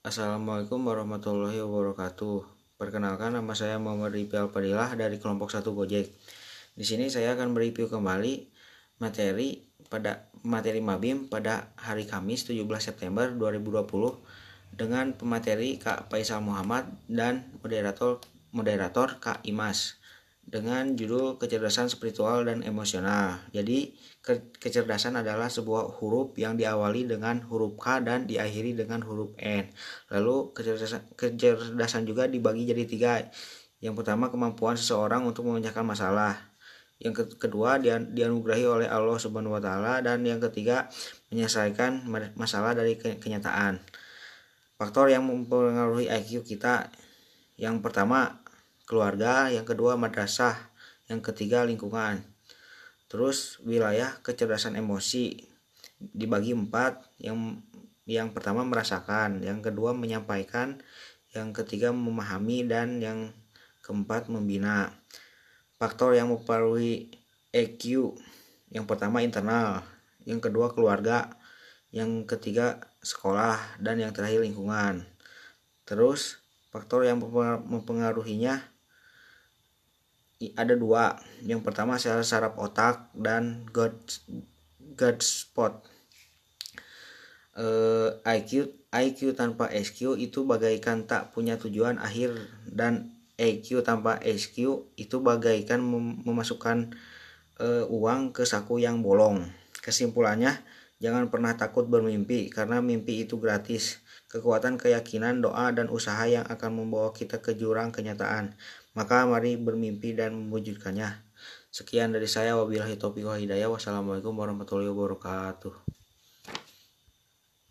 Assalamualaikum warahmatullahi wabarakatuh. Perkenalkan nama saya Muhammad Ripi Alpadilah dari kelompok 1 Gojek. Di sini saya akan mereview kembali materi pada materi Mabim pada hari Kamis 17 September 2020 dengan pemateri Kak Faisal Muhammad dan moderator moderator Kak Imas dengan judul kecerdasan spiritual dan emosional. Jadi ke kecerdasan adalah sebuah huruf yang diawali dengan huruf K dan diakhiri dengan huruf N. Lalu kecerdasan, kecerdasan juga dibagi jadi tiga. Yang pertama kemampuan seseorang untuk memecahkan masalah. Yang kedua dia dianugerahi oleh Allah Subhanahu wa taala dan yang ketiga menyelesaikan masalah dari kenyataan. Faktor yang mempengaruhi IQ kita yang pertama keluarga, yang kedua madrasah, yang ketiga lingkungan. Terus wilayah kecerdasan emosi dibagi empat, yang yang pertama merasakan, yang kedua menyampaikan, yang ketiga memahami dan yang keempat membina. Faktor yang mempengaruhi EQ yang pertama internal, yang kedua keluarga, yang ketiga sekolah dan yang terakhir lingkungan. Terus faktor yang mempengaruhinya ada dua. Yang pertama sel saraf otak dan God God spot. Uh, eh, IQ IQ tanpa SQ itu bagaikan tak punya tujuan akhir dan EQ tanpa SQ itu bagaikan mem memasukkan uh, uang ke saku yang bolong. Kesimpulannya jangan pernah takut bermimpi karena mimpi itu gratis kekuatan keyakinan, doa, dan usaha yang akan membawa kita ke jurang kenyataan. Maka mari bermimpi dan mewujudkannya. Sekian dari saya wabillahi taufiq wa hidayah. Wassalamualaikum warahmatullahi wabarakatuh.